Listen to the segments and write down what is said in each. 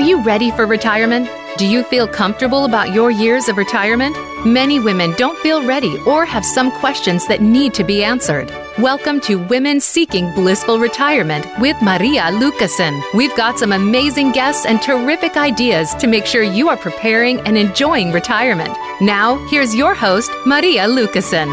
Are you ready for retirement? Do you feel comfortable about your years of retirement? Many women don't feel ready or have some questions that need to be answered. Welcome to Women Seeking Blissful Retirement with Maria Lucasen. We've got some amazing guests and terrific ideas to make sure you are preparing and enjoying retirement. Now, here's your host, Maria Lucasen.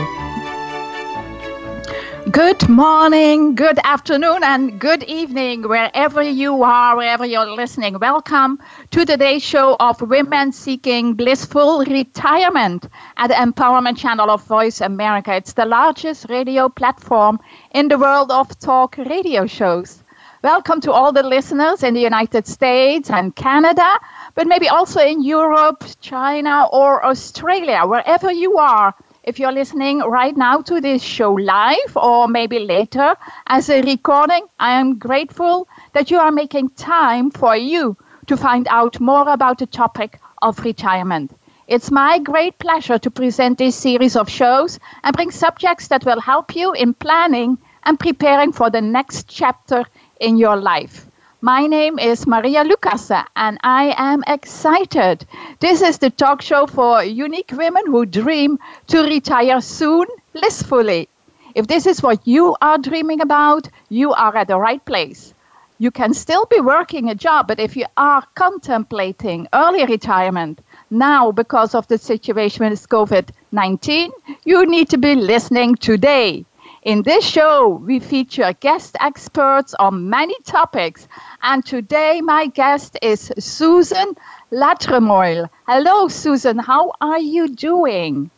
Good morning, good afternoon, and good evening, wherever you are, wherever you're listening. Welcome to today's show of Women Seeking Blissful Retirement at the Empowerment Channel of Voice America. It's the largest radio platform in the world of talk radio shows. Welcome to all the listeners in the United States and Canada, but maybe also in Europe, China, or Australia, wherever you are if you're listening right now to this show live or maybe later as a recording, I am grateful that you are making time for you to find out more about the topic of retirement. It's my great pleasure to present this series of shows and bring subjects that will help you in planning and preparing for the next chapter in your life. My name is Maria Lucas, and I am excited. This is the talk show for unique women who dream to retire soon, blissfully. If this is what you are dreaming about, you are at the right place. You can still be working a job, but if you are contemplating early retirement now because of the situation with COVID 19, you need to be listening today. In this show, we feature guest experts on many topics, and today my guest is Susan Latremoille. Hello, Susan. How are you doing?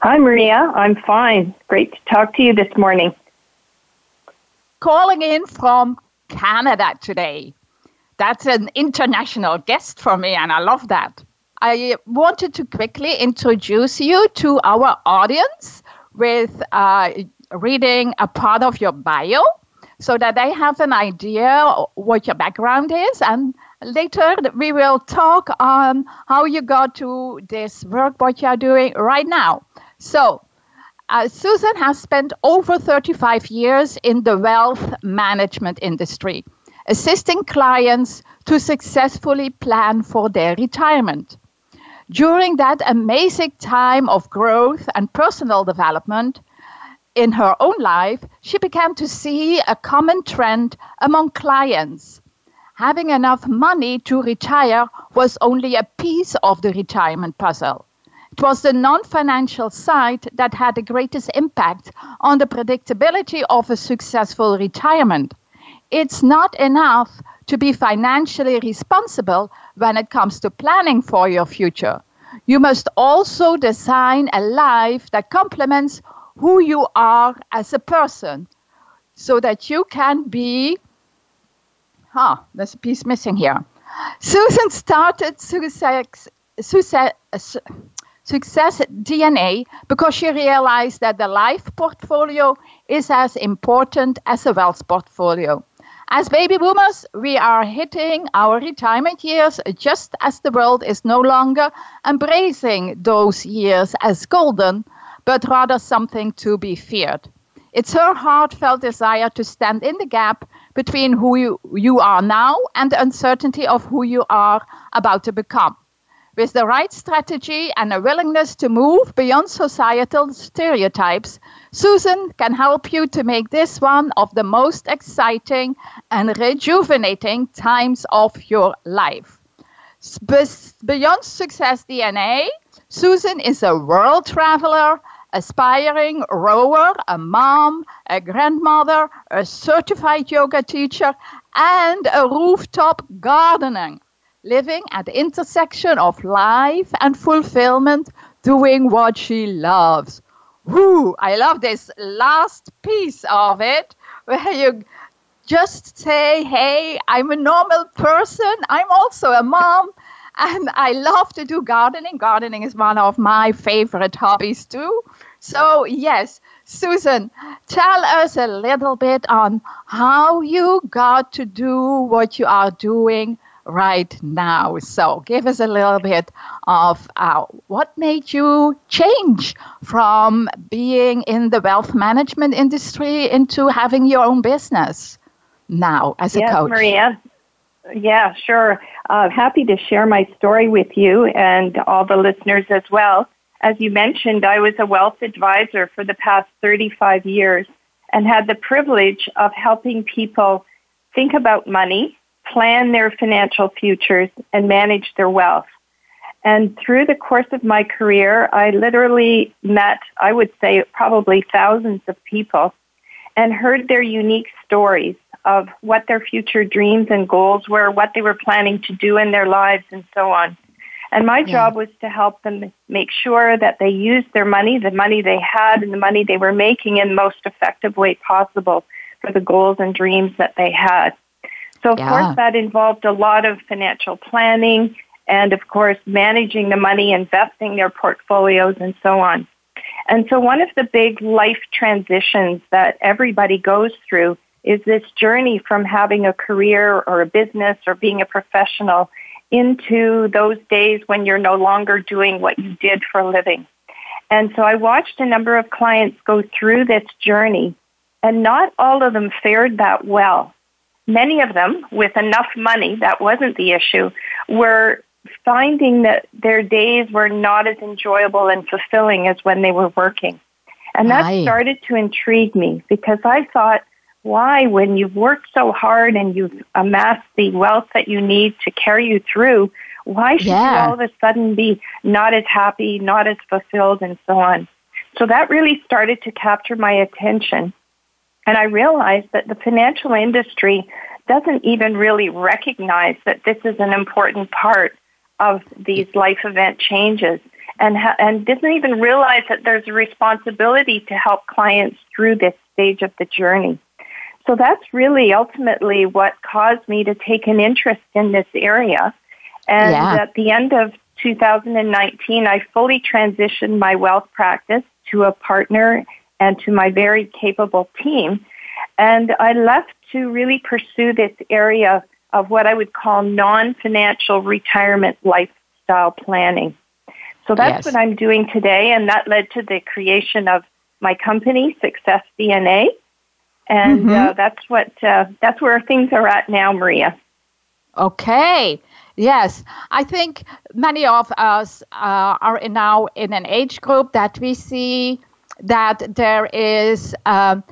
Hi, Maria. I'm fine. Great to talk to you this morning. Calling in from Canada today. That's an international guest for me, and I love that. I wanted to quickly introduce you to our audience with uh, reading a part of your bio so that they have an idea what your background is. And later we will talk on how you got to this work what you're doing right now. So uh, susan has spent over 35 years in the wealth management industry assisting clients to successfully plan for their retirement during that amazing time of growth and personal development in her own life, she began to see a common trend among clients. Having enough money to retire was only a piece of the retirement puzzle. It was the non financial side that had the greatest impact on the predictability of a successful retirement. It's not enough to be financially responsible when it comes to planning for your future. You must also design a life that complements who you are as a person so that you can be. Huh, there's a piece missing here. Susan started success, success, success DNA because she realized that the life portfolio is as important as a wealth portfolio. As baby boomers, we are hitting our retirement years just as the world is no longer embracing those years as golden, but rather something to be feared. It's her heartfelt desire to stand in the gap between who you, you are now and the uncertainty of who you are about to become. With the right strategy and a willingness to move beyond societal stereotypes, Susan can help you to make this one of the most exciting and rejuvenating times of your life. Beyond Success DNA, Susan is a world traveler, aspiring rower, a mom, a grandmother, a certified yoga teacher, and a rooftop gardener, living at the intersection of life and fulfillment, doing what she loves. Woo! I love this last piece of it where you just say, hey, I'm a normal person. I'm also a mom. And I love to do gardening. Gardening is one of my favorite hobbies too. So, yes, Susan, tell us a little bit on how you got to do what you are doing right now. So, give us a little bit of uh, what made you change from being in the wealth management industry into having your own business now as a coach. Maria. Yeah, sure. Uh, happy to share my story with you and all the listeners as well. As you mentioned, I was a wealth advisor for the past 35 years and had the privilege of helping people think about money, plan their financial futures, and manage their wealth. And through the course of my career, I literally met, I would say, probably thousands of people and heard their unique stories of what their future dreams and goals were, what they were planning to do in their lives, and so on. And my yeah. job was to help them make sure that they used their money, the money they had, and the money they were making in the most effective way possible for the goals and dreams that they had. So, of yeah. course, that involved a lot of financial planning and, of course, managing the money, investing their portfolios, and so on. And so, one of the big life transitions that everybody goes through is this journey from having a career or a business or being a professional into those days when you're no longer doing what you did for a living. And so I watched a number of clients go through this journey, and not all of them fared that well. Many of them, with enough money, that wasn't the issue, were finding that their days were not as enjoyable and fulfilling as when they were working. And that Aye. started to intrigue me because I thought, why, when you've worked so hard and you've amassed the wealth that you need to carry you through, why should yeah. you all of a sudden be not as happy, not as fulfilled, and so on? So that really started to capture my attention. And I realized that the financial industry doesn't even really recognize that this is an important part of these life event changes and, ha- and doesn't even realize that there's a responsibility to help clients through this stage of the journey. So that's really ultimately what caused me to take an interest in this area. And yeah. at the end of 2019, I fully transitioned my wealth practice to a partner and to my very capable team. And I left to really pursue this area of what I would call non financial retirement lifestyle planning. So that's yes. what I'm doing today, and that led to the creation of my company, Success DNA. And mm-hmm. uh, that's what uh, that's where things are at now, Maria. Okay. Yes, I think many of us uh, are now in an age group that we see that there is um,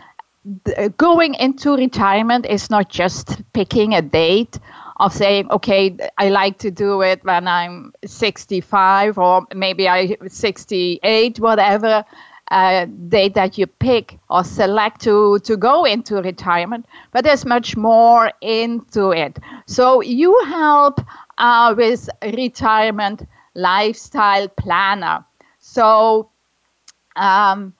going into retirement is not just picking a date of saying, okay, I like to do it when I'm 65 or maybe I 68, whatever uh, date that you pick or select to, to go into retirement, but there's much more into it. So you help uh, with retirement lifestyle planner. So um,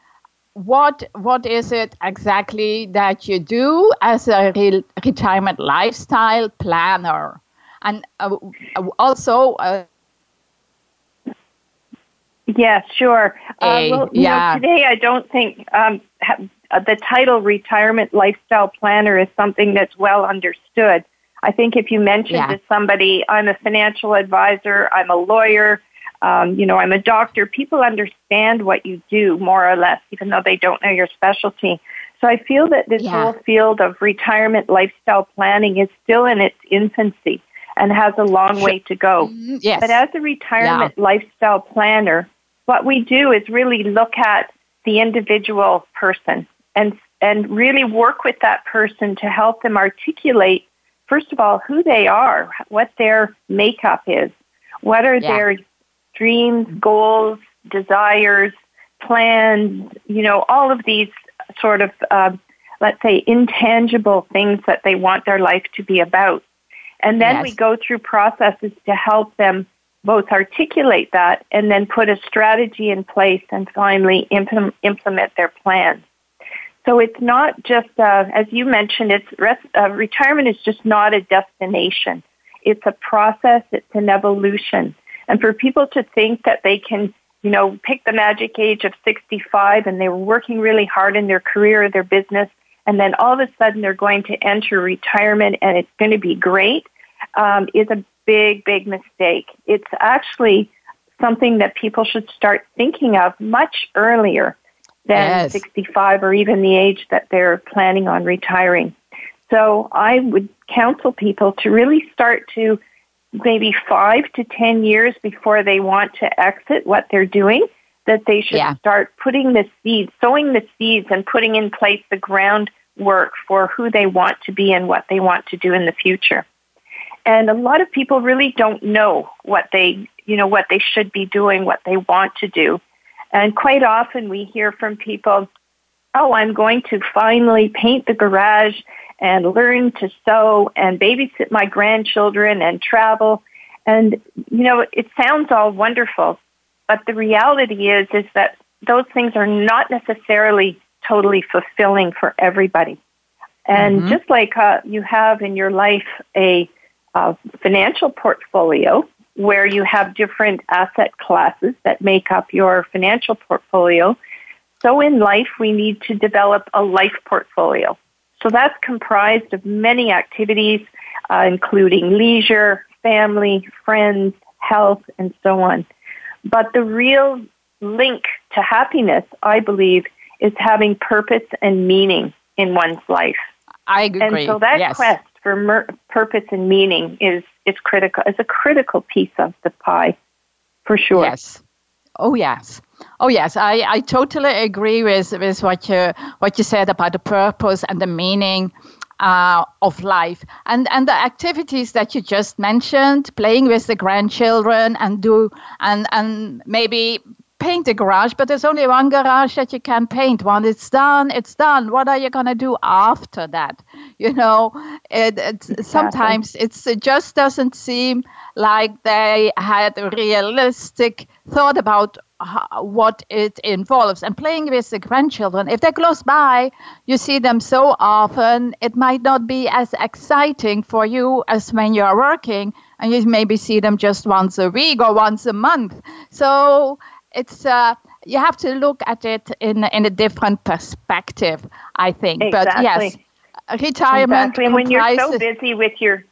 what what is it exactly that you do as a re- retirement lifestyle planner and uh, also uh, yeah sure uh, well, yeah. Know, today i don't think um, ha- uh, the title retirement lifestyle planner is something that's well understood i think if you mention yeah. to somebody i'm a financial advisor i'm a lawyer um, you know, I'm a doctor. People understand what you do more or less, even though they don't know your specialty. So I feel that this yeah. whole field of retirement lifestyle planning is still in its infancy and has a long way to go. Mm-hmm. Yes. But as a retirement yeah. lifestyle planner, what we do is really look at the individual person and and really work with that person to help them articulate first of all who they are, what their makeup is, what are yeah. their dreams, goals, desires, plans, you know, all of these sort of, uh, let's say, intangible things that they want their life to be about. And then yes. we go through processes to help them both articulate that and then put a strategy in place and finally implement, implement their plans. So it's not just, uh, as you mentioned, it's rest, uh, retirement is just not a destination. It's a process. It's an evolution. And for people to think that they can, you know, pick the magic age of 65 and they were working really hard in their career or their business, and then all of a sudden they're going to enter retirement and it's going to be great, um, is a big, big mistake. It's actually something that people should start thinking of much earlier than yes. 65 or even the age that they're planning on retiring. So I would counsel people to really start to maybe five to ten years before they want to exit what they're doing, that they should yeah. start putting the seeds, sowing the seeds and putting in place the groundwork for who they want to be and what they want to do in the future. And a lot of people really don't know what they, you know, what they should be doing, what they want to do. And quite often we hear from people, oh, I'm going to finally paint the garage and learn to sew and babysit my grandchildren and travel. And, you know, it sounds all wonderful, but the reality is, is that those things are not necessarily totally fulfilling for everybody. And mm-hmm. just like uh, you have in your life a, a financial portfolio where you have different asset classes that make up your financial portfolio, so in life we need to develop a life portfolio. So that's comprised of many activities, uh, including leisure, family, friends, health, and so on. But the real link to happiness, I believe, is having purpose and meaning in one's life. I agree. And so that yes. quest for mer- purpose and meaning is is critical. Is a critical piece of the pie, for sure. Yes. Oh yes. Oh yes, I, I totally agree with, with what you what you said about the purpose and the meaning uh, of life and and the activities that you just mentioned, playing with the grandchildren and do and and maybe paint the garage, but there's only one garage that you can paint. When it's done, it's done. What are you going to do after that? You know, it, exactly. sometimes it's, it just doesn't seem like they had a realistic thought about what it involves. And playing with the grandchildren, if they're close by, you see them so often, it might not be as exciting for you as when you're working and you maybe see them just once a week or once a month. So it's uh, you have to look at it in in a different perspective, I think. Exactly. But yes, retirement. Exactly. And when you're so busy with your,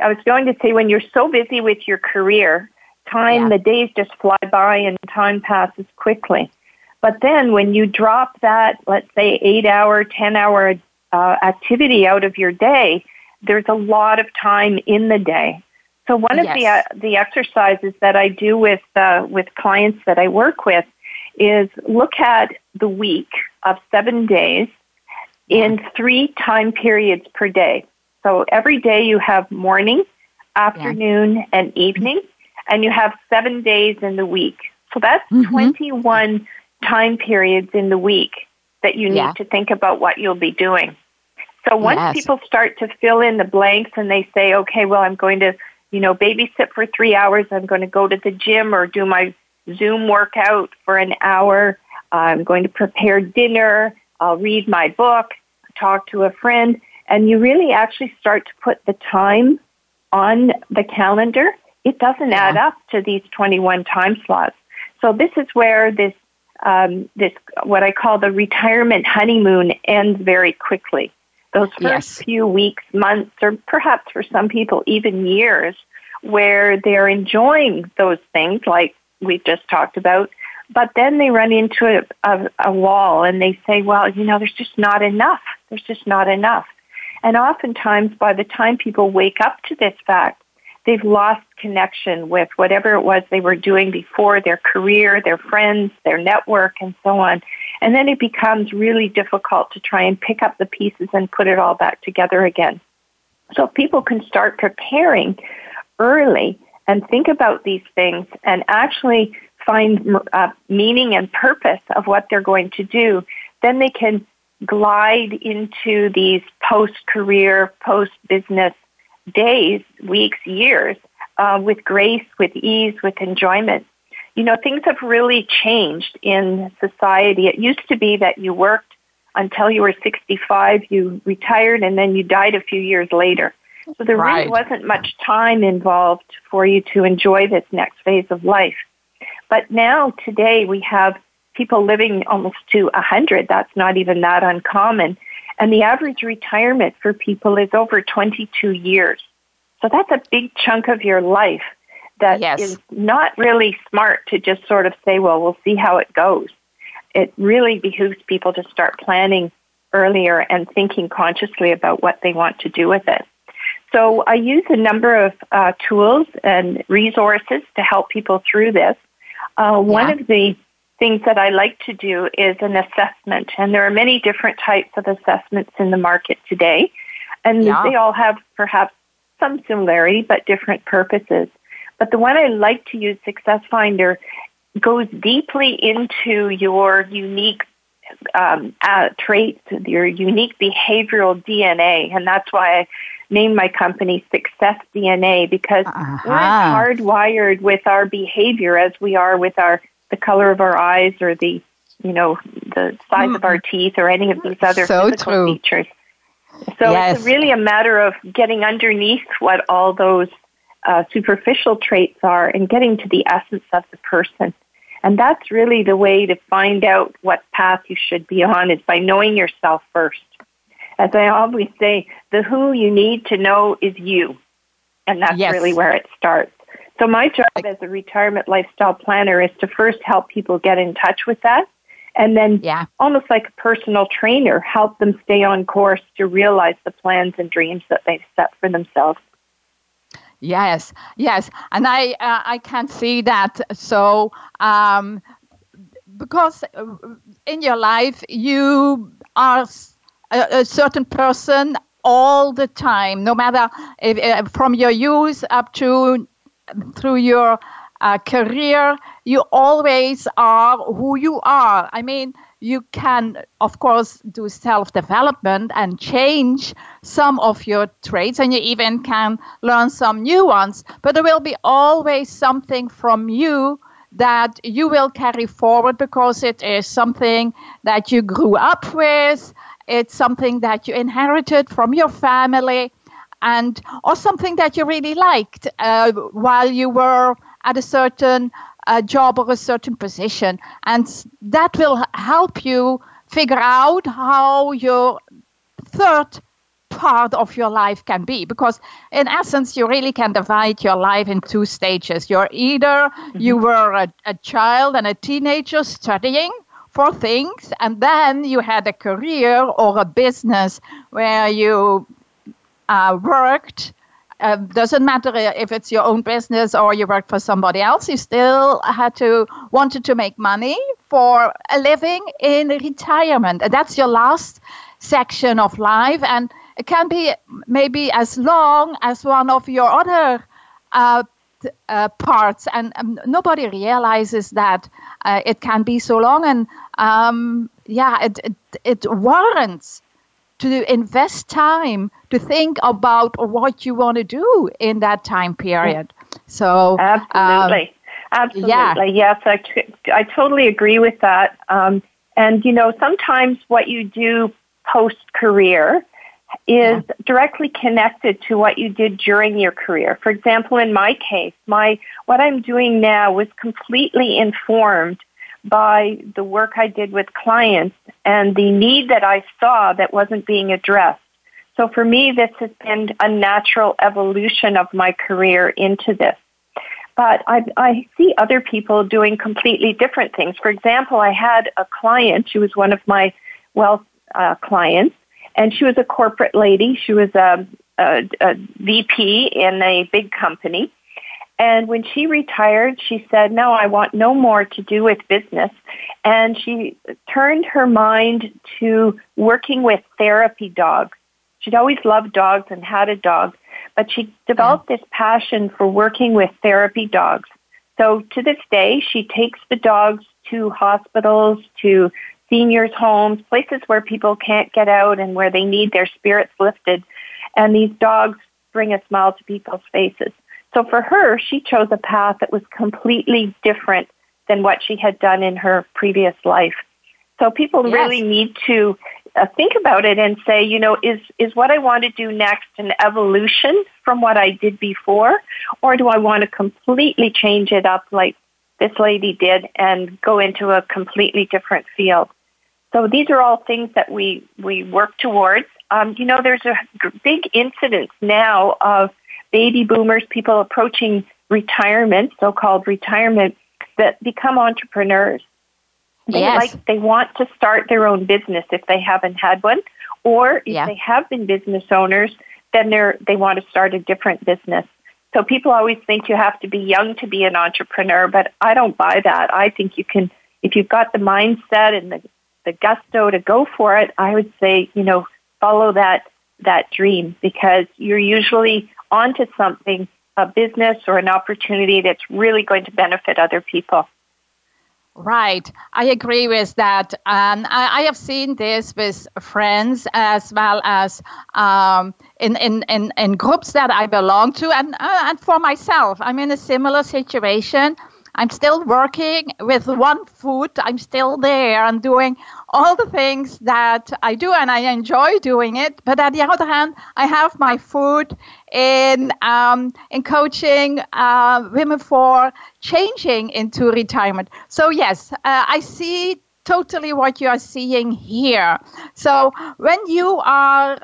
I was going to say when you're so busy with your career, time yeah. the days just fly by and time passes quickly. But then when you drop that, let's say eight hour, ten hour uh, activity out of your day, there's a lot of time in the day so one of the uh, the exercises that I do with uh, with clients that I work with is look at the week of seven days in three time periods per day. So every day you have morning, afternoon, yeah. and evening, and you have seven days in the week. So that's mm-hmm. 21 time periods in the week that you need yeah. to think about what you'll be doing. So once yes. people start to fill in the blanks and they say, okay, well, I'm going to you know, babysit for three hours. I'm going to go to the gym or do my Zoom workout for an hour. I'm going to prepare dinner. I'll read my book, talk to a friend. And you really actually start to put the time on the calendar. It doesn't yeah. add up to these 21 time slots. So this is where this, um, this, what I call the retirement honeymoon ends very quickly. Those first yes. few weeks, months, or perhaps for some people even years, where they're enjoying those things like we've just talked about, but then they run into a, a, a wall and they say, well, you know, there's just not enough. There's just not enough. And oftentimes, by the time people wake up to this fact, they've lost connection with whatever it was they were doing before their career, their friends, their network, and so on. And then it becomes really difficult to try and pick up the pieces and put it all back together again. So if people can start preparing early and think about these things and actually find uh, meaning and purpose of what they're going to do, then they can glide into these post-career, post-business days, weeks, years uh, with grace, with ease, with enjoyment you know, things have really changed in society. It used to be that you worked until you were 65, you retired, and then you died a few years later. So there right. really wasn't much time involved for you to enjoy this next phase of life. But now, today, we have people living almost to 100. That's not even that uncommon. And the average retirement for people is over 22 years. So that's a big chunk of your life that yes. is not really smart to just sort of say, well, we'll see how it goes. It really behooves people to start planning earlier and thinking consciously about what they want to do with it. So I use a number of uh, tools and resources to help people through this. Uh, one of the things that I like to do is an assessment, and there are many different types of assessments in the market today, and yeah. they all have perhaps some similarity but different purposes. But the one I like to use, Success Finder, goes deeply into your unique um, uh, traits, your unique behavioral DNA, and that's why I named my company Success DNA because uh-huh. we're hardwired with our behavior as we are with our the color of our eyes or the you know the size mm. of our teeth or any of these other so physical true. features. So yes. it's really a matter of getting underneath what all those uh, superficial traits are and getting to the essence of the person. And that's really the way to find out what path you should be on is by knowing yourself first. As I always say, the who you need to know is you. And that's yes. really where it starts. So my job as a retirement lifestyle planner is to first help people get in touch with that and then yeah. almost like a personal trainer help them stay on course to realize the plans and dreams that they've set for themselves. Yes, yes, and I uh, I can see that. So um, because uh, in your life you are a, a certain person all the time, no matter if, uh, from your youth up to through your uh, career, you always are who you are. I mean, you can, of course, do self development and change some of your traits, and you even can learn some new ones. But there will be always something from you that you will carry forward because it is something that you grew up with, it's something that you inherited from your family, and or something that you really liked uh, while you were at a certain a job or a certain position. And that will help you figure out how your third part of your life can be because in essence you really can divide your life in two stages you're either mm-hmm. you were a, a, child and a teenager studying for things and then you had a career or a business where you uh, worked uh, doesn't matter if it's your own business or you work for somebody else. You still had to wanted to make money for a living in retirement. And that's your last section of life, and it can be maybe as long as one of your other uh, uh, parts, and um, nobody realizes that uh, it can be so long. And um, yeah, it, it, it warrants to invest time to think about what you want to do in that time period. So absolutely, um, absolutely, yeah. yes, I totally agree with that. Um, and you know, sometimes what you do post career is yeah. directly connected to what you did during your career. For example, in my case, my what I'm doing now was completely informed by the work I did with clients and the need that I saw that wasn't being addressed. So for me, this has been a natural evolution of my career into this. But I, I see other people doing completely different things. For example, I had a client, she was one of my wealth uh, clients, and she was a corporate lady. She was a, a, a VP in a big company. And when she retired, she said, No, I want no more to do with business. And she turned her mind to working with therapy dogs. She'd always loved dogs and had a dog, but she developed this passion for working with therapy dogs. So to this day, she takes the dogs to hospitals, to seniors' homes, places where people can't get out and where they need their spirits lifted. And these dogs bring a smile to people's faces. So for her, she chose a path that was completely different than what she had done in her previous life. So people yes. really need to uh, think about it and say, you know, is is what I want to do next an evolution from what I did before, or do I want to completely change it up like this lady did and go into a completely different field? So these are all things that we we work towards. Um, you know, there's a big incidence now of baby boomers, people approaching retirement, so-called retirement, that become entrepreneurs. They yes. like they want to start their own business if they haven't had one, or if Yeah. they have been business owners, then they're they want to start a different business. So people always think you have to be young to be an entrepreneur, but I don't buy that. I think you can if you've got the mindset and the the gusto to go for it, I would say, you know, follow that that dream because you're usually onto something, a business or an opportunity that's really going to benefit other people. Right, I agree with that. And I, I have seen this with friends as well as um, in, in, in, in groups that I belong to, and, uh, and for myself. I'm in a similar situation. I'm still working with one foot. I'm still there and doing all the things that I do, and I enjoy doing it. But at the other hand, I have my foot in um, in coaching uh, women for changing into retirement. So yes, uh, I see totally what you are seeing here. So when you are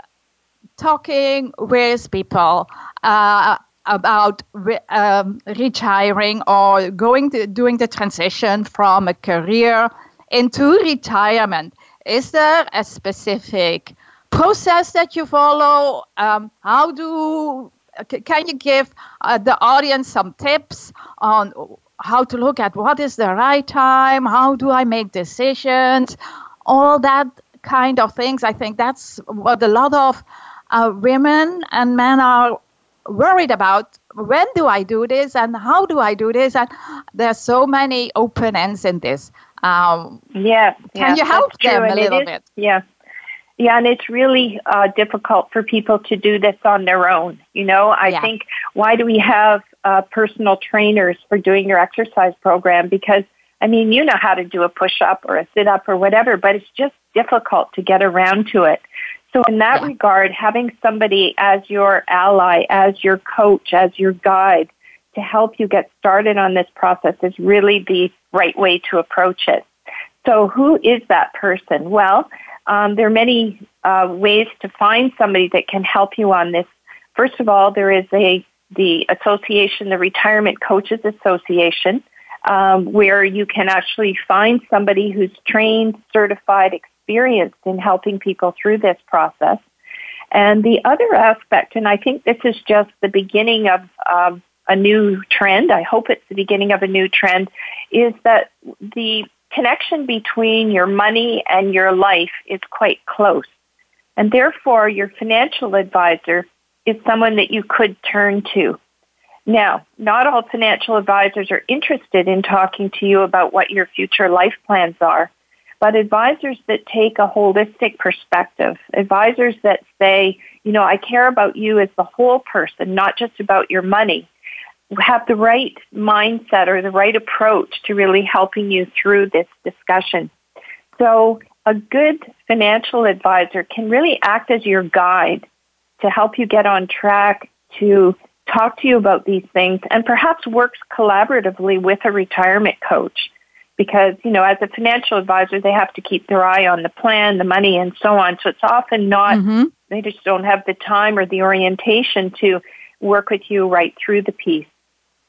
talking with people. Uh, about re- um, retiring or going to doing the transition from a career into retirement. Is there a specific process that you follow? Um, how do can you give uh, the audience some tips on how to look at what is the right time? How do i make decisions? All that kind of things. I think that's what a lot of uh, women and men are worried about when do I do this and how do I do this? And there's so many open ends in this. Um, Yeah. Can yeah, you help that's true, them a and little is- bit? Yeah. Yeah, and it's really uh, difficult for people to do this on their own. You know, I Yeah. think why do we have uh, personal trainers for doing your exercise program? Because I mean, you know how to do a push up or a sit up or whatever, but it's just difficult to get around to it. So in that Yeah. regard, having somebody as your ally, as your coach, as your guide to help you get started on this process is really the right way to approach it. So who is that person? Well, um, there are many uh, ways to find somebody that can help you on this. First of all, there is a the association, the Retirement Coaches Association, um, where you can actually find somebody who's trained, certified, experienced in helping people through this process. And the other aspect, and I think this is just the beginning of um, a new trend, I hope it's the beginning of a new trend, is that the connection between your money and your life is quite close. And therefore, your financial advisor is someone that you could turn to. Now, not all financial advisors are interested in talking to you about what your future life plans are, but advisors that take a holistic perspective, advisors that say, you know, I care about you as the whole person, not just about your money, have the right mindset or the right approach to really helping you through this discussion. So, a good financial advisor can really act as your guide to help you get on track, to talk to you about these things, and perhaps works collaboratively with a retirement coach. Because, you know, as a financial advisor, they have to keep their eye on the plan, the money, and so on. So it's often not, Mhm. they just don't have the time or the orientation to work with you right through the piece.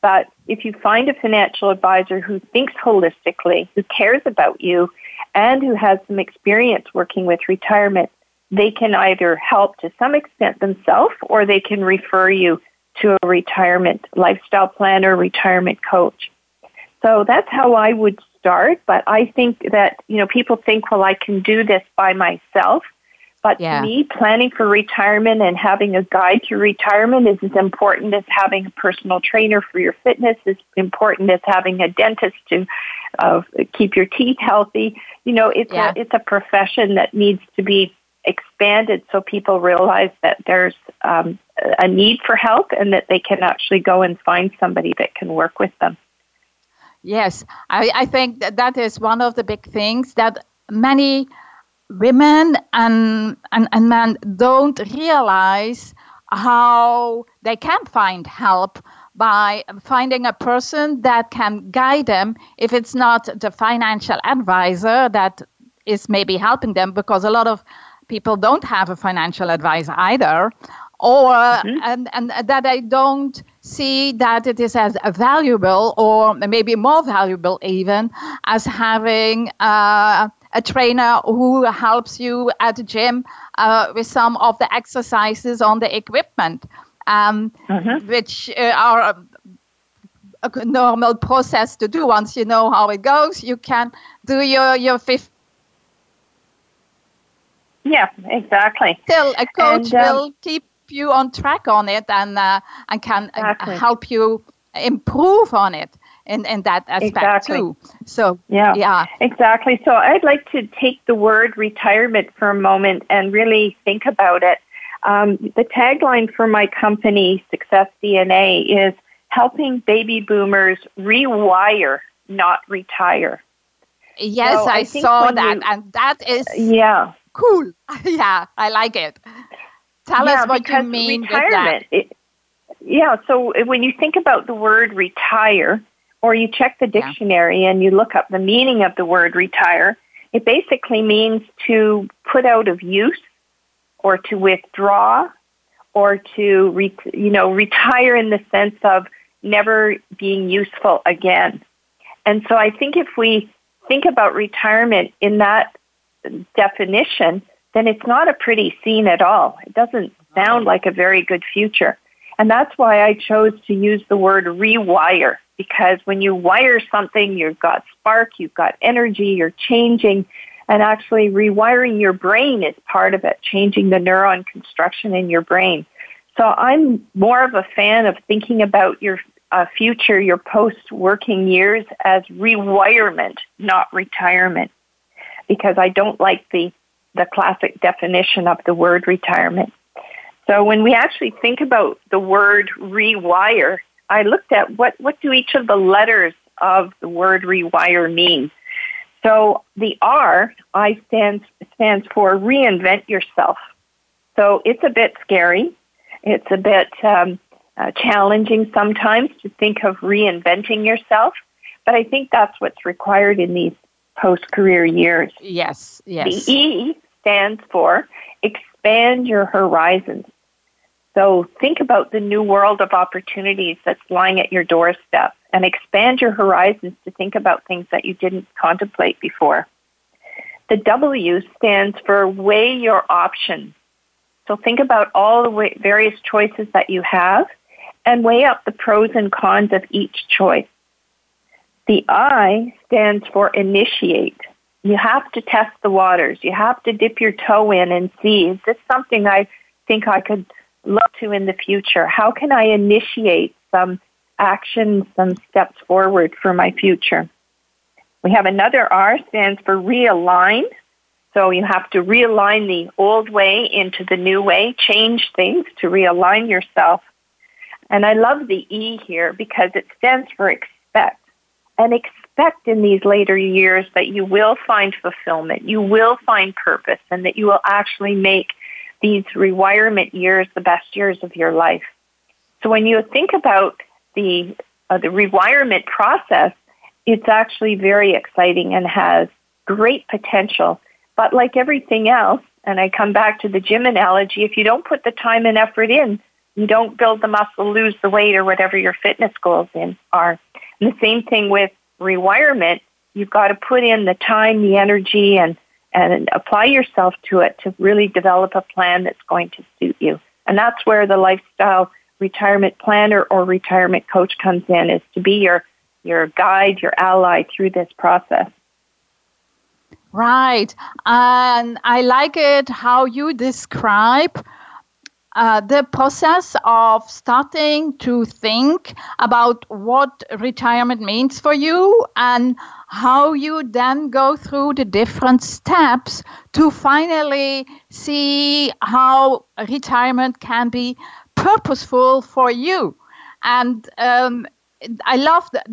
But if you find a financial advisor who thinks holistically, who cares about you, and who has some experience working with retirement, they can either help to some extent themselves or they can refer you to a retirement lifestyle planner, retirement coach. So that's how I would start. But I think that, you know, people think, well, I can do this by myself. But Yeah. to me, planning for retirement and having a guide to retirement is as important as having a personal trainer for your fitness, as important as having a dentist to uh, keep your teeth healthy. You know, it's Yeah. a it's a profession that needs to be expanded so people realize that there's um, a need for help and that they can actually go and find somebody that can work with them. Yes, I, I think that that is one of the big things that many women and, and, and men don't realize how they can find help by finding a person that can guide them if it's not the financial advisor that is maybe helping them because a lot of people don't have a financial advisor either or mm-hmm. and, and that they don't see that it is as valuable or maybe more valuable even as having uh, a trainer who helps you at the gym uh, with some of the exercises on the equipment, um, mm-hmm. which uh, are a normal process to do. Once you know how it goes, you can do your your fifth. Yeah, exactly. Still, a coach and, um, will keep you on track on it and uh, and can uh, exactly. help you improve on it in, in that aspect exactly. too. So yeah, yeah, exactly. So I'd like to take the word retirement for a moment and really think about it. Um, the tagline for my company, Success DNA, is helping baby boomers rewire, not retire. Yes, so I, I saw that, you, and that is yeah cool. yeah, I like it. Tell yeah, us what you mean retirement, with that. It, yeah, so when you think about the word retire, or you check the dictionary yeah. and you look up the meaning of the word retire, it basically means to put out of use or to withdraw or to re- you know retire in the sense of never being useful again. And so I think if we think about retirement in that definition, then it's not a pretty scene at all. It doesn't sound like a very good future. And that's why I chose to use the word rewire because when you wire something, you've got spark, you've got energy, you're changing, and actually rewiring your brain is part of it, changing the neuron construction in your brain. So I'm more of a fan of thinking about your uh, future, your post working years as rewirement, not retirement, because I don't like the, the classic definition of the word retirement. So when we actually think about the word rewire, I looked at what, what do each of the letters of the word rewire mean. So the R, I stands, stands for reinvent yourself. So it's a bit scary. It's a bit um, uh, challenging sometimes to think of reinventing yourself, but I think that's what's required in these post career years. Yes, yes. The E stands for expand your horizons. So think about the new world of opportunities that's lying at your doorstep and expand your horizons to think about things that you didn't contemplate before. The W stands for weigh your options. So think about all the various choices that you have and weigh up the pros and cons of each choice. The I stands for initiate. You have to test the waters. You have to dip your toe in and see, is this something I think I could look to in the future? How can I initiate some actions, some steps forward for my future? We have another R stands for realign. So you have to realign the old way into the new way, change things to realign yourself. And I love the E here because it stands for expect. And expect in these later years that you will find fulfillment, you will find purpose, and that you will actually make these rewirement years the best years of your life. So when you think about the uh, the rewirement process, it's actually very exciting and has great potential. But like everything else, and I come back to the gym analogy, if you don't put the time and effort in, you don't build the muscle, lose the weight, or whatever your fitness goals in are. And the same thing with rewirement. You've got to put in the time, the energy, and and apply yourself to it to really develop a plan that's going to suit you. And that's where the lifestyle retirement planner or retirement coach comes in is to be your your guide, your ally through this process. Right. And I like it how you describe uh, the process of starting to think about what retirement means for you and how you then go through the different steps to finally see how retirement can be purposeful for you. And um, I love that,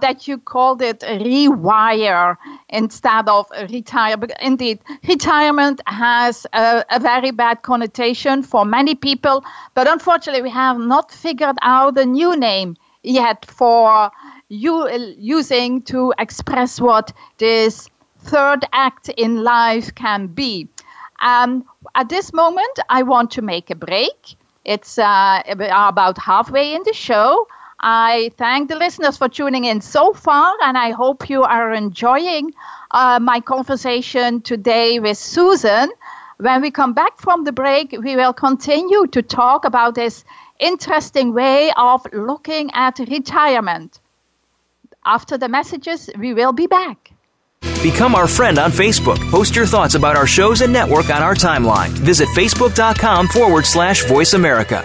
that you called it rewire instead of retire. But indeed, retirement has a, a, very bad connotation for many people. But unfortunately, we have not figured out a new name yet for you using to express what this third act in life can be. Um, at this moment, I want to make a break. It's uh, about halfway in the show. I thank the listeners for tuning in so far, and I hope you are enjoying uh, my conversation today with Susan. When we come back from the break, we will continue to talk about this interesting way of looking at retirement. After the messages, we will be back. Become our friend on Facebook. Post your thoughts about our shows and network on our timeline. Visit facebook.com forward slash voice America.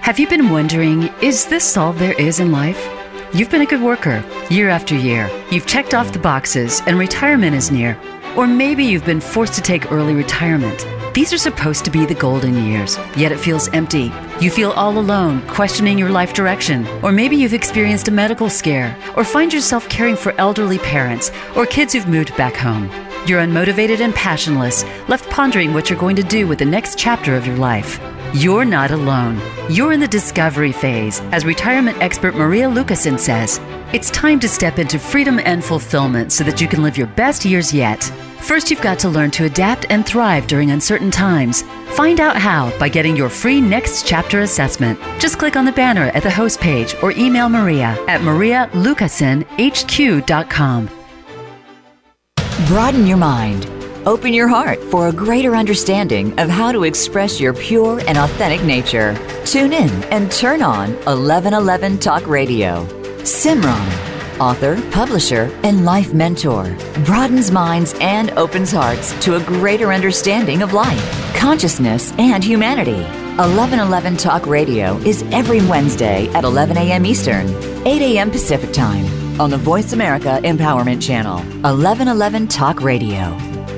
Have you been wondering, is this all there is in life? You've been a good worker year after year. You've checked off the boxes and retirement is near. Or maybe you've been forced to take early retirement. These are supposed to be the golden years, yet it feels empty. You feel all alone, questioning your life direction. Or maybe you've experienced a medical scare, or find yourself caring for elderly parents, or kids who've moved back home. You're unmotivated and passionless, left pondering what you're going to do with the next chapter of your life. You're not alone. You're in the discovery phase. As retirement expert Maria Lucasen says, it's time to step into freedom and fulfillment so that you can live your best years yet. First, you've got to learn to adapt and thrive during uncertain times. Find out how by getting your free next chapter assessment. Just click on the banner at the host page or email Maria at marialucasenhq.com. Broaden your mind. Open your heart for a greater understanding of how to express your pure and authentic nature. Tune in and turn on 1111 Talk Radio. Simran author, publisher, and life mentor, broadens minds and opens hearts to a greater understanding of life, consciousness, and humanity. 1111 Talk Radio is every Wednesday at 11 a.m. Eastern, 8 a.m. Pacific Time on the Voice America Empowerment Channel. 1111 Talk Radio.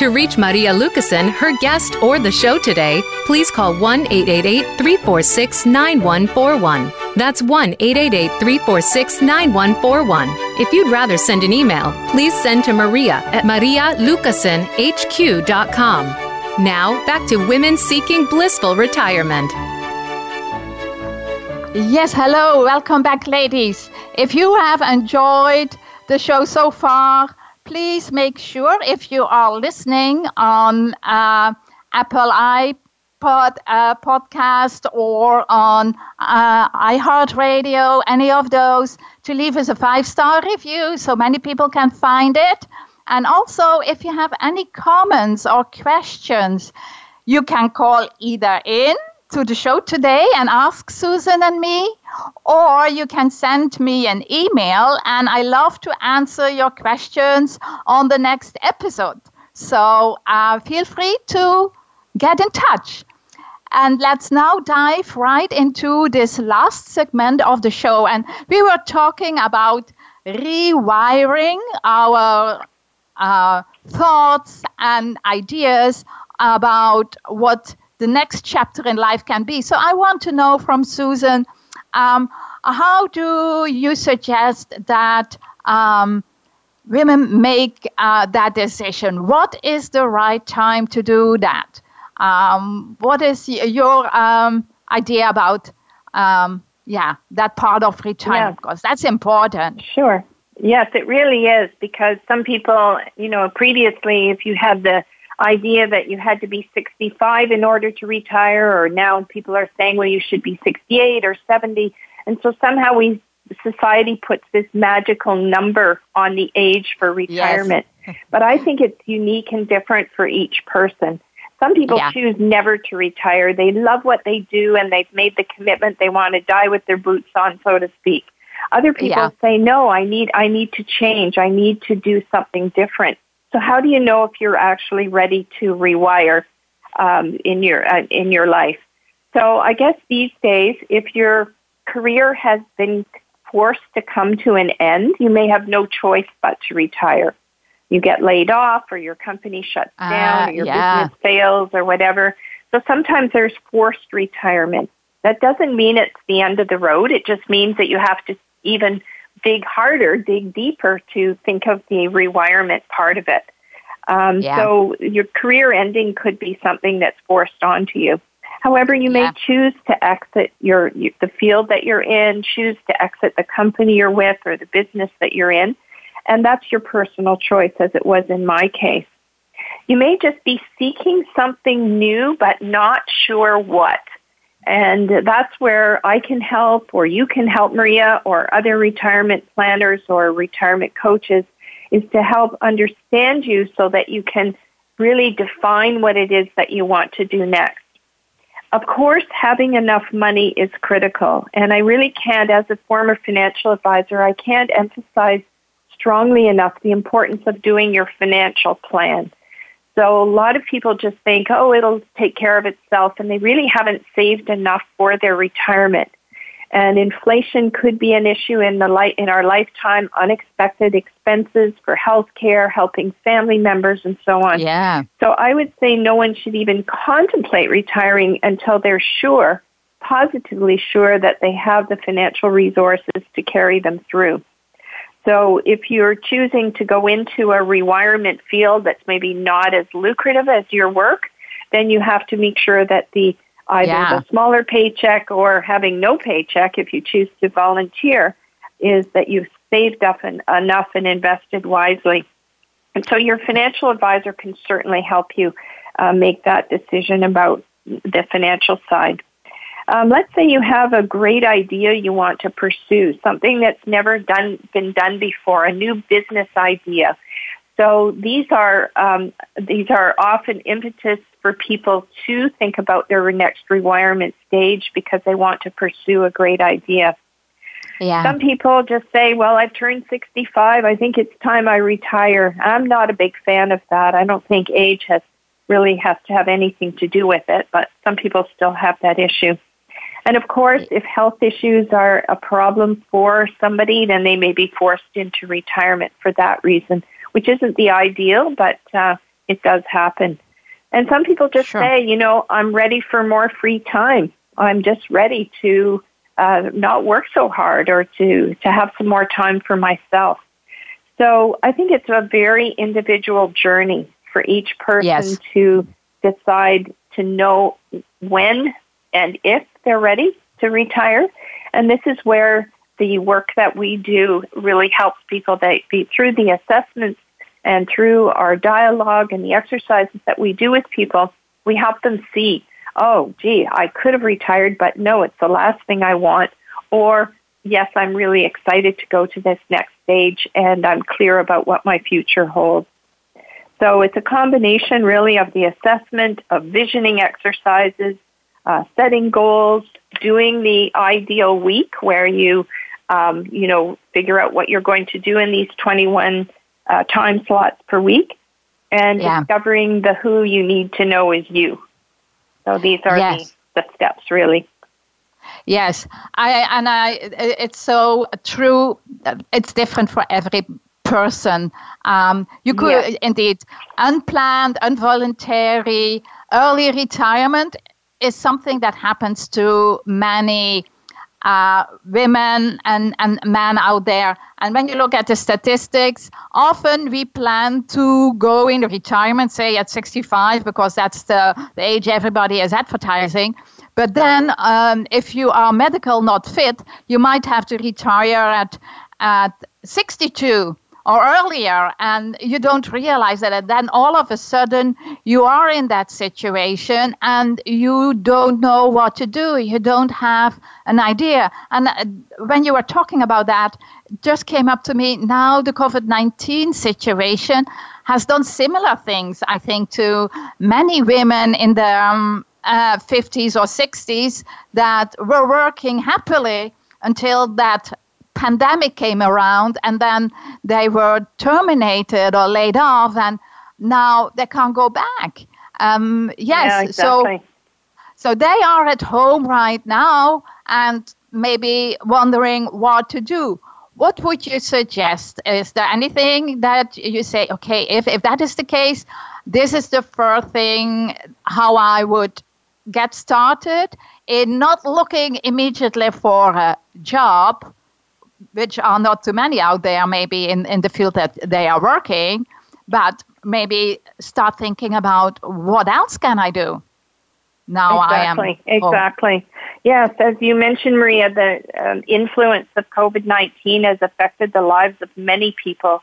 To reach Maria Lucasen, her guest, or the show today, please call 1 888 346 9141. That's 1 888 346 9141. If you'd rather send an email, please send to Maria at marialucasenhq.com. Now, back to Women Seeking Blissful Retirement. Yes, hello. Welcome back, ladies. If you have enjoyed the show so far, please make sure if you are listening on uh, Apple iPod uh, podcast or on uh, iHeartRadio, any of those, to leave us a five star review so many people can find it. And also, if you have any comments or questions, you can call either in to the show today and ask Susan and me, or you can send me an email, and I love to answer your questions on the next episode. So uh, feel free to get in touch. And let's now dive right into this last segment of the show. And we were talking about rewiring our uh, thoughts and ideas about what the next chapter in life can be. So I want to know from Susan, um, how do you suggest that um, women make uh, that decision? What is the right time to do that? Um, what is your um, idea about, um, yeah, that part of retirement? Because that's important. Sure. Yes, it really is because some people, you know, previously, if you had the idea that you had to be 65 in order to retire, or now people are saying, well, you should be 68 or 70. And so somehow we, society puts this magical number on the age for retirement. Yes. but I think it's unique and different for each person. Some people yeah. choose never to retire. They love what they do and they've made the commitment they want to die with their boots on, so to speak. Other people yeah. say, no, I need, I need to change. I need to do something different. So how do you know if you're actually ready to rewire um, in your uh, in your life? So I guess these days, if your career has been forced to come to an end, you may have no choice but to retire. You get laid off, or your company shuts uh, down, or your yeah. business fails, or whatever. So sometimes there's forced retirement. That doesn't mean it's the end of the road. It just means that you have to even dig harder, dig deeper to think of the rewirement part of it. Um, yeah. So your career ending could be something that's forced onto you. However, you may yeah. choose to exit your, your the field that you're in, choose to exit the company you're with or the business that you're in, and that's your personal choice, as it was in my case. You may just be seeking something new, but not sure what. And that's where I can help, or you can help Maria, or other retirement planners or retirement coaches, is to help understand you so that you can really define what it is that you want to do next. Of course, having enough money is critical, and I really can't, as a former financial advisor, I can't emphasize strongly enough the importance of doing your financial plan. So a lot of people just think, oh, it'll take care of itself, and they really haven't saved enough for their retirement. And inflation could be an issue in the light in our lifetime, unexpected expenses for health care, helping family members, and so on. Yeah. So I would say no one should even contemplate retiring until they're sure, positively sure, that they have the financial resources to carry them through. So if you're choosing to go into a rewirement field that's maybe not as lucrative as your work, then you have to make sure that the either yeah. the smaller paycheck or having no paycheck if you choose to volunteer is that you've saved up en- enough and invested wisely. And so your financial advisor can certainly help you uh, make that decision about the financial side. Um, let's say you have a great idea you want to pursue, something that's never done been done before, a new business idea. So these are um, these are often impetus for people to think about their next rewirement stage because they want to pursue a great idea. Yeah. Some people just say, "Well, I've turned 65. I think it's time I retire." I'm not a big fan of that. I don't think age has really has to have anything to do with it, but some people still have that issue. And of course, if health issues are a problem for somebody, then they may be forced into retirement for that reason, which isn't the ideal, but uh, it does happen. And some people just sure. say, you know, I'm ready for more free time. I'm just ready to uh, not work so hard or to, to have some more time for myself. So I think it's a very individual journey for each person yes. to decide to know when and if they're ready to retire. And this is where the work that we do really helps people that be through the assessments and through our dialogue and the exercises that we do with people, we help them see, oh, gee, I could have retired, but no, it's the last thing I want. Or, yes, I'm really excited to go to this next stage and I'm clear about what my future holds. So it's a combination really of the assessment, of visioning exercises, uh, setting goals, doing the ideal week where you, um, you know, figure out what you're going to do in these 21 uh, time slots per week, and yeah. discovering the who you need to know is you. So these are yes. the, the steps, really. Yes, I and I. It's so true. It's different for every person. Um, you could indeed unplanned, involuntary, early retirement is something that happens to many uh, women and, and men out there. And when you look at the statistics, often we plan to go in retirement, say at 65, because that's the, the age everybody is advertising. But then, um, if you are medical not fit, you might have to retire at, at 62 or earlier and you don't realize that and then all of a sudden you are in that situation and you don't know what to do. You don't have an idea. And uh, when you were talking about that just came up to me now the covid-19 situation has done similar things i think to many women in the um, uh, 50s or 60s that were working happily until that pandemic came around and then they were terminated or laid off and now they can't go back. Um, yes, yeah, exactly. so so they are at home right now and maybe wondering what to do. What would you suggest? Is there anything that you say, okay, if, if that is the case, this is the first thing how I would get started? in not looking immediately for a job, which are not too many out there, maybe in, in the field that they are working, but maybe start thinking about what else can I do? Now exactly, I am. Exactly. Yes, as you mentioned, Maria, the um, influence of COVID 19 has affected the lives of many people.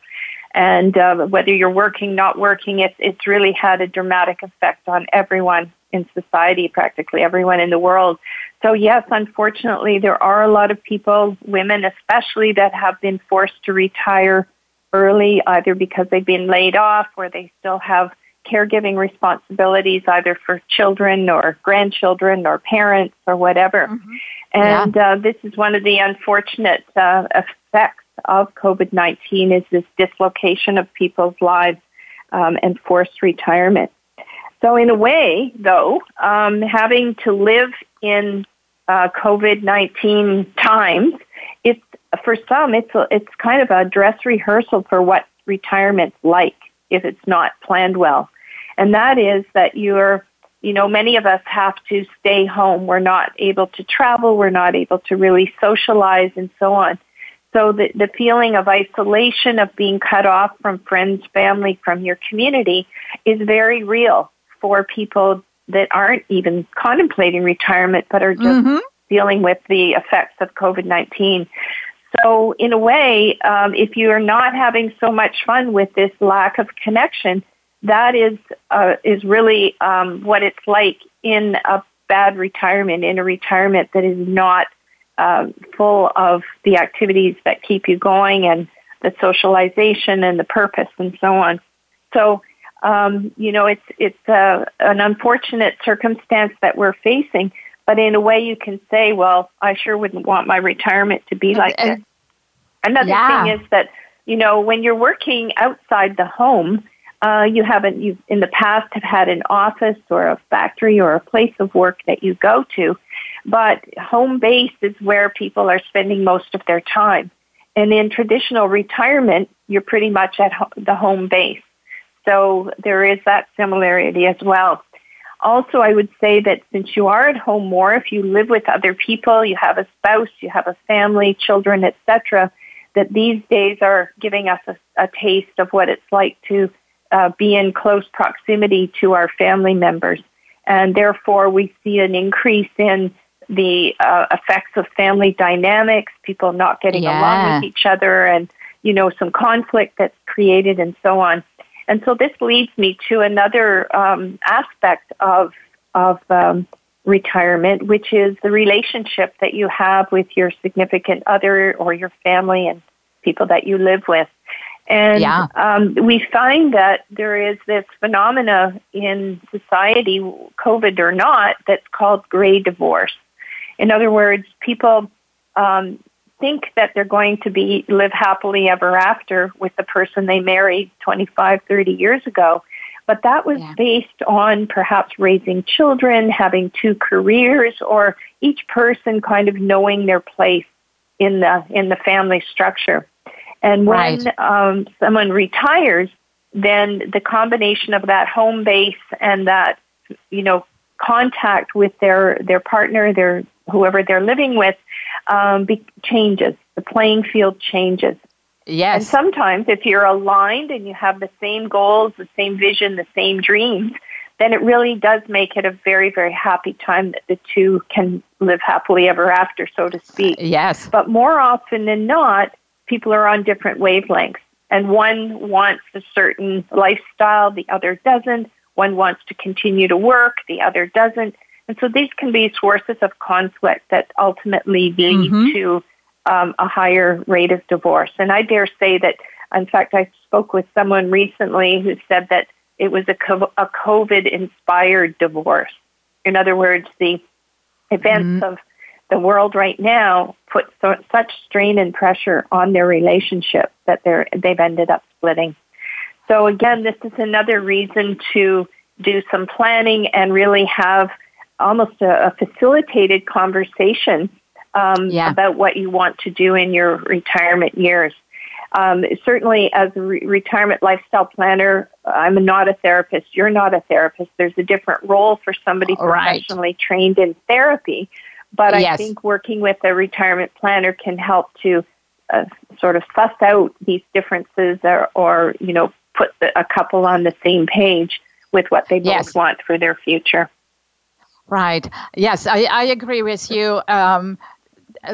And uh, whether you're working, not working, it's, it's really had a dramatic effect on everyone in society, practically everyone in the world. So, yes, unfortunately, there are a lot of people, women especially, that have been forced to retire early, either because they've been laid off or they still have caregiving responsibilities, either for children or grandchildren or parents or whatever. Mm-hmm. And yeah. uh, this is one of the unfortunate uh, effects of COVID 19 is this dislocation of people's lives um, and forced retirement. So, in a way, though, um, having to live in uh, COVID 19 times, it's for some, it's a, it's kind of a dress rehearsal for what retirement's like if it's not planned well, and that is that you're you know, many of us have to stay home. We're not able to travel. We're not able to really socialize and so on. So the, the feeling of isolation, of being cut off from friends, family, from your community is very real for people that aren't even contemplating retirement but are just mm-hmm. dealing with the effects of COVID-19. So in a way, um, if you are not having so much fun with this lack of connection, that is uh, is really um, what it's like in a bad retirement, in a retirement that is not um, full of the activities that keep you going and the socialization and the purpose and so on. So, um, you know, it's it's uh, an unfortunate circumstance that we're facing, but in a way, you can say, well, I sure wouldn't want my retirement to be like this. Another yeah. thing is that you know when you're working outside the home. Uh, you haven't you in the past have had an office or a factory or a place of work that you go to but home base is where people are spending most of their time. And in traditional retirement, you're pretty much at ho- the home base. So there is that similarity as well. Also, I would say that since you are at home more, if you live with other people, you have a spouse, you have a family, children, etc., that these days are giving us a, a taste of what it's like to uh, be in close proximity to our family members. And therefore, we see an increase in the uh, effects of family dynamics, people not getting yeah. along with each other, and you know some conflict that's created, and so on. And so this leads me to another um, aspect of of um, retirement, which is the relationship that you have with your significant other or your family and people that you live with. And yeah. um, we find that there is this phenomena in society, COVID or not, that's called gray divorce. In other words, people um, think that they're going to be live happily ever after with the person they married 25, 30 years ago. But that was yeah. based on perhaps raising children, having two careers, or each person kind of knowing their place in the in the family structure. And when right. um, someone retires, then the combination of that home base and that you know contact with their their partner, their whoever they're living with um, be, changes. The playing field changes. Yes. And sometimes, if you're aligned and you have the same goals, the same vision, the same dreams, then it really does make it a very, very happy time that the two can live happily ever after, so to speak. Yes. But more often than not, people are on different wavelengths. And one wants a certain lifestyle, the other doesn't. One wants to continue to work, the other doesn't. And so these can be sources of conflict that ultimately lead mm-hmm. to um, a higher rate of divorce. And I dare say that, in fact, I spoke with someone recently who said that it was a, a COVID inspired divorce. In other words, the events mm-hmm. of the world right now put so, such strain and pressure on their relationship that they're, they've ended up splitting. So again, this is another reason to do some planning and really have almost a, a facilitated conversation um, yeah. about what you want to do in your retirement years. Um, certainly, as a re- retirement lifestyle planner, I'm not a therapist. You're not a therapist. There's a different role for somebody Right. professionally trained in therapy. But I think working with a retirement planner can help to uh, sort of suss out these differences or, or you know, put the, a couple on the same page with what they both Yes. want for their future. Right. Yes, I, I agree with you. Um,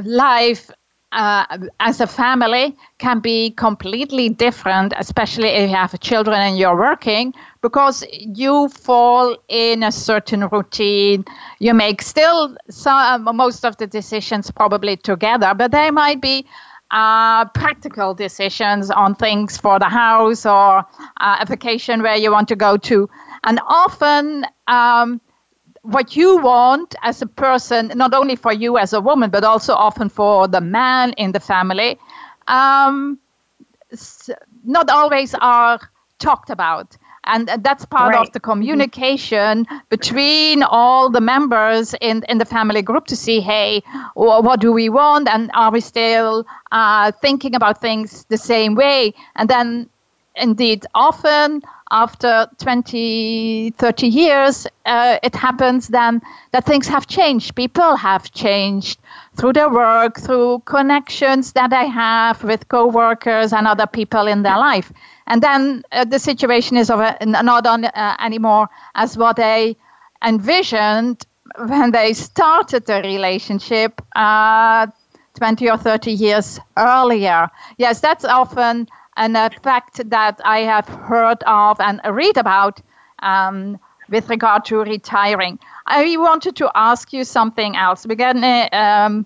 life uh, as a family can be completely different, especially if you have children and you're working, because you fall in a certain routine. You make still some, most of the decisions probably together, but there might be uh, practical decisions on things for the house or uh, a vacation where you want to go to. And often, um, what you want as a person, not only for you as a woman, but also often for the man in the family, um, not always are talked about. And that's part of the communication between all the members in, in the family group to see, hey, what do we want? And are we still uh, thinking about things the same way? And then indeed often after 20 30 years uh, it happens then that things have changed people have changed through their work through connections that they have with co-workers and other people in their life and then uh, the situation is not on uh, anymore as what they envisioned when they started the relationship uh, 20 or 30 years earlier. Yes, that's often an effect that I have heard of and read about um, with regard to retiring. I wanted to ask you something else. Um,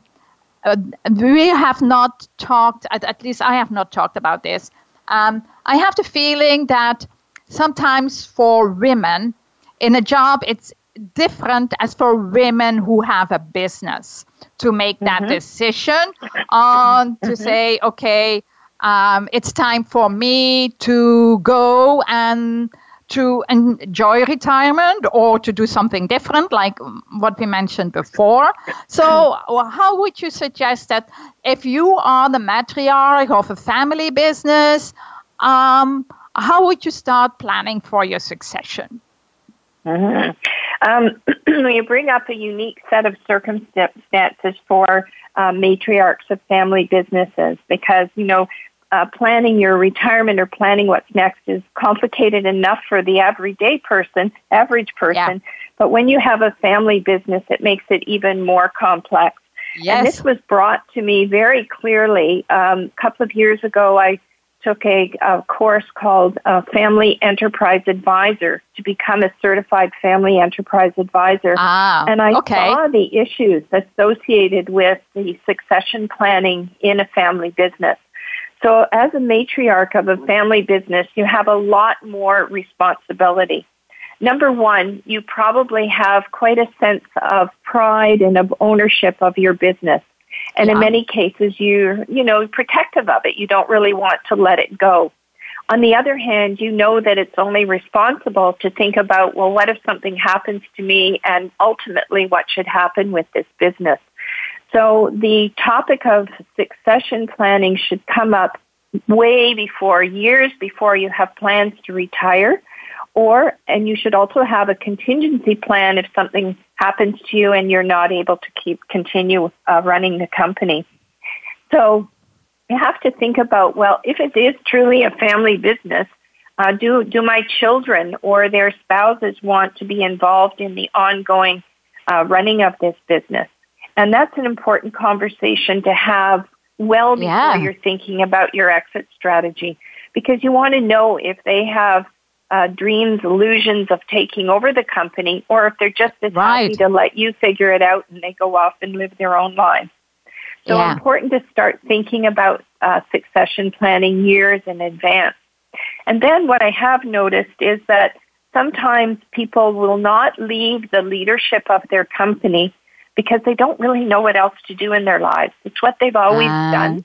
uh, we have not talked, at, at least I have not talked about this. Um, I have the feeling that sometimes for women in a job, it's different as for women who have a business to make that decision on to say, okay, um, it's time for me to go and to enjoy retirement or to do something different, like what we mentioned before. So, how would you suggest that if you are the matriarch of a family business, um, how would you start planning for your succession? Mhm. Um, you bring up a unique set of circumstances for uh, matriarchs of family businesses because, you know, uh, planning your retirement or planning what's next is complicated enough for the everyday person, average person. But when you have a family business, it makes it even more complex. And this was brought to me very clearly. Um, a couple of years ago, I took a, a course called uh, Family Enterprise Advisor to become a certified family enterprise advisor. Ah, and I okay. saw the issues associated with the succession planning in a family business. So, as a matriarch of a family business, you have a lot more responsibility. Number one, you probably have quite a sense of pride and of ownership of your business. And in many cases, you're, you know, protective of it. You don't really want to let it go. On the other hand, you know that it's only responsible to think about, well, what if something happens to me and ultimately what should happen with this business? So the topic of succession planning should come up way before, years before you have plans to retire. Or, and you should also have a contingency plan if something happens to you and you're not able to keep, continue uh, running the company. So you have to think about, well, if it is truly a family business, uh, do, do my children or their spouses want to be involved in the ongoing uh, running of this business? And that's an important conversation to have well before Yeah. you're thinking about your exit strategy because you want to know if they have uh, dreams, illusions of taking over the company or if they're just as happy to let you figure it out and they go off and live their own lives. So Yeah. important to start thinking about uh, succession planning years in advance. And then what I have noticed is that sometimes people will not leave the leadership of their company because they don't really know what else to do in their lives. It's what they've always Ah. done.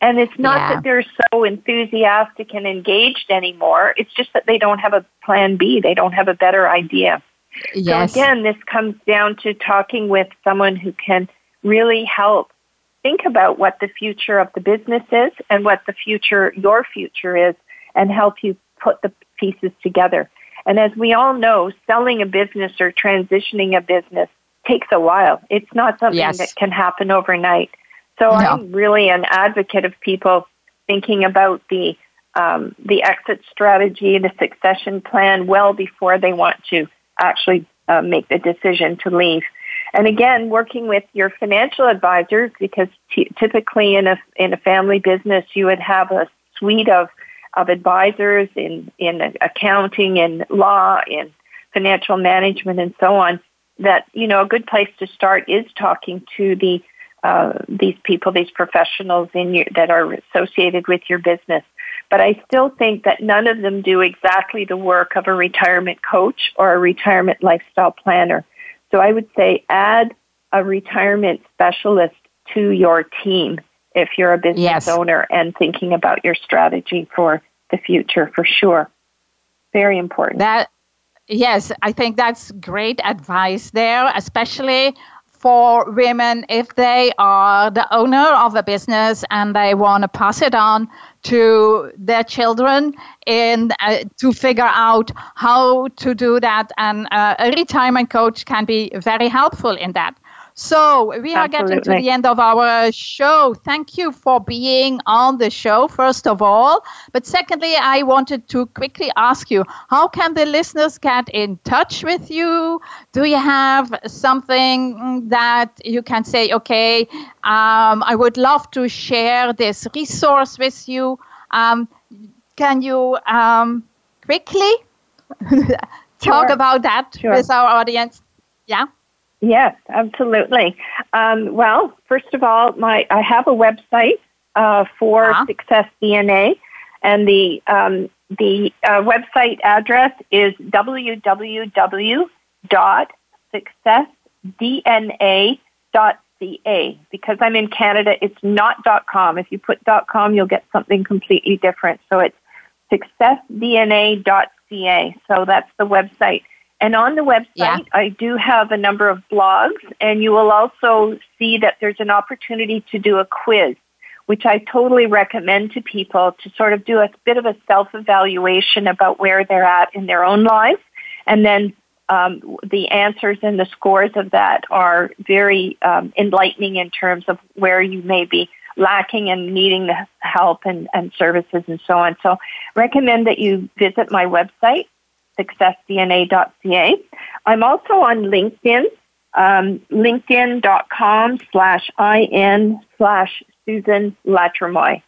And it's not Yeah. that they're so enthusiastic and engaged anymore. It's just that they don't have a plan B. They don't have a better idea. Yes. So again, this comes down to talking with someone who can really help think about what the future of the business is and what the future, your future is, and help you put the pieces together. And as we all know, selling a business or transitioning a business takes a while. It's not something Yes. that can happen overnight. So No. I'm really an advocate of people thinking about the um, the exit strategy, the succession plan, well before they want to actually uh, make the decision to leave. And again, working with your financial advisors, because t- typically in a in a family business, you would have a suite of of advisors in in accounting, in law, in financial management, and so on. That you know, a good place to start is talking to the uh, these people, these professionals in your, that are associated with your business. But I still think that none of them do exactly the work of a retirement coach or a retirement lifestyle planner. So I would say add a retirement specialist to your team if you're a business Yes. owner and thinking about your strategy for the future for sure. Very important. That yes, I think that's great advice there, especially for women if they are the owner of a business and they want to pass it on to their children and uh, to figure out how to do that. And uh, a retirement coach can be very helpful in that so we are getting to the end of our show. Thank you for being on the show, first of all. But secondly, I wanted to quickly ask you, how can the listeners get in touch with you? Do you have something that you can say, okay, um, I would love to share this resource with you? Um, can you um, quickly talk Sure. about that Sure. with our audience? Yeah. Yes, absolutely. Um, well, first of all, my I have a website uh, for Uh-huh. Success DNA, and the um, the uh, website address is www.successdna.ca. Because I'm in Canada, it's not .com. If you put .com, you'll get something completely different. So it's successdna.ca. So that's the website. And on the website, Yeah. I do have a number of blogs, and you will also see that there's an opportunity to do a quiz, which I totally recommend to people to sort of do a bit of a self evaluation about where they're at in their own lives. And then um, the answers and the scores of that are very um, enlightening in terms of where you may be lacking and needing the help and, and services and so on. So recommend that you visit my website, successdna.ca. I'm also on LinkedIn, um, linkedin.com slash in slash Susan Latremoille.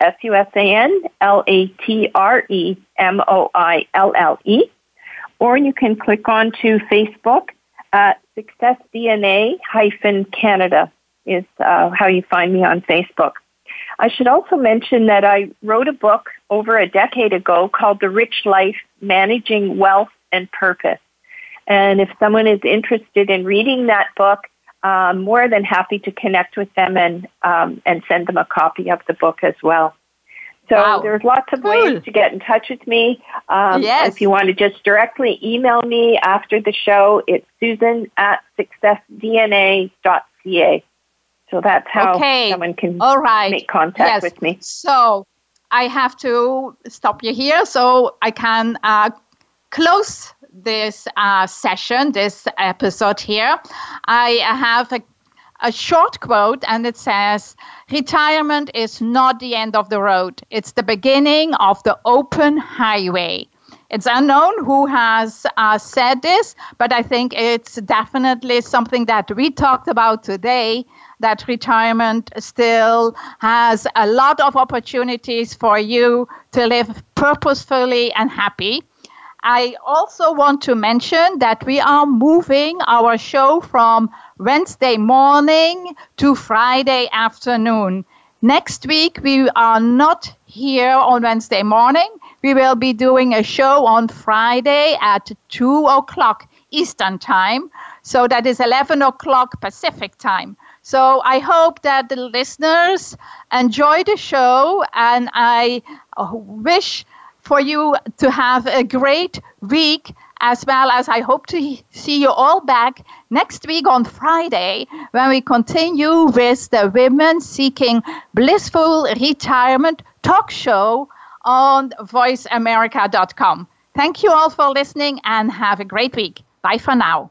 S-U-S-A-N-L-A-T-R-E-M-O-I-L-L-E. Or you can click on to Facebook at Success DNA hyphen Canada is uh, how you find me on Facebook. I should also mention that I wrote a book over a decade ago called The Rich Life Managing Wealth and Purpose. And if someone is interested in reading that book, I'm more than happy to connect with them and, um, and send them a copy of the book as well. So Wow. there's lots of Cool. ways to get in touch with me. Um, Yes. If you want to just directly email me after the show, it's susan at successdna.ca. So that's how Okay. someone can All right. make contact yes. with me. So I have to stop you here so I can uh, close this uh, session, this episode here. I have a, a short quote, and it says Retirement is not the end of the road, it's the beginning of the open highway. It's unknown who has uh, said this, but I think it's definitely something that we talked about today that retirement still has a lot of opportunities for you to live purposefully and happy. I also want to mention that we are moving our show from Wednesday morning to Friday afternoon. Next week, we are not here on Wednesday morning. We will be doing a show on Friday at 2 o'clock Eastern Time. So that is 11 o'clock Pacific Time. So I hope that the listeners enjoy the show and I uh, wish for you to have a great week as well as I hope to see you all back next week on Friday when we continue with the Women Seeking Blissful Retirement talk show on voiceamerica.com. Thank you all for listening and have a great week. Bye for now.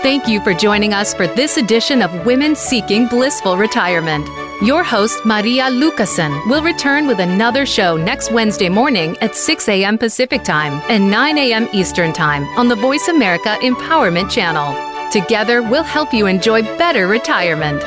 Thank you for joining us for this edition of Women Seeking Blissful Retirement. Your host, Maria Lucasen, will return with another show next Wednesday morning at 6 a.m. Pacific Time and 9 a.m. Eastern Time on the Voice America Empowerment Channel. Together, we'll help you enjoy better retirement.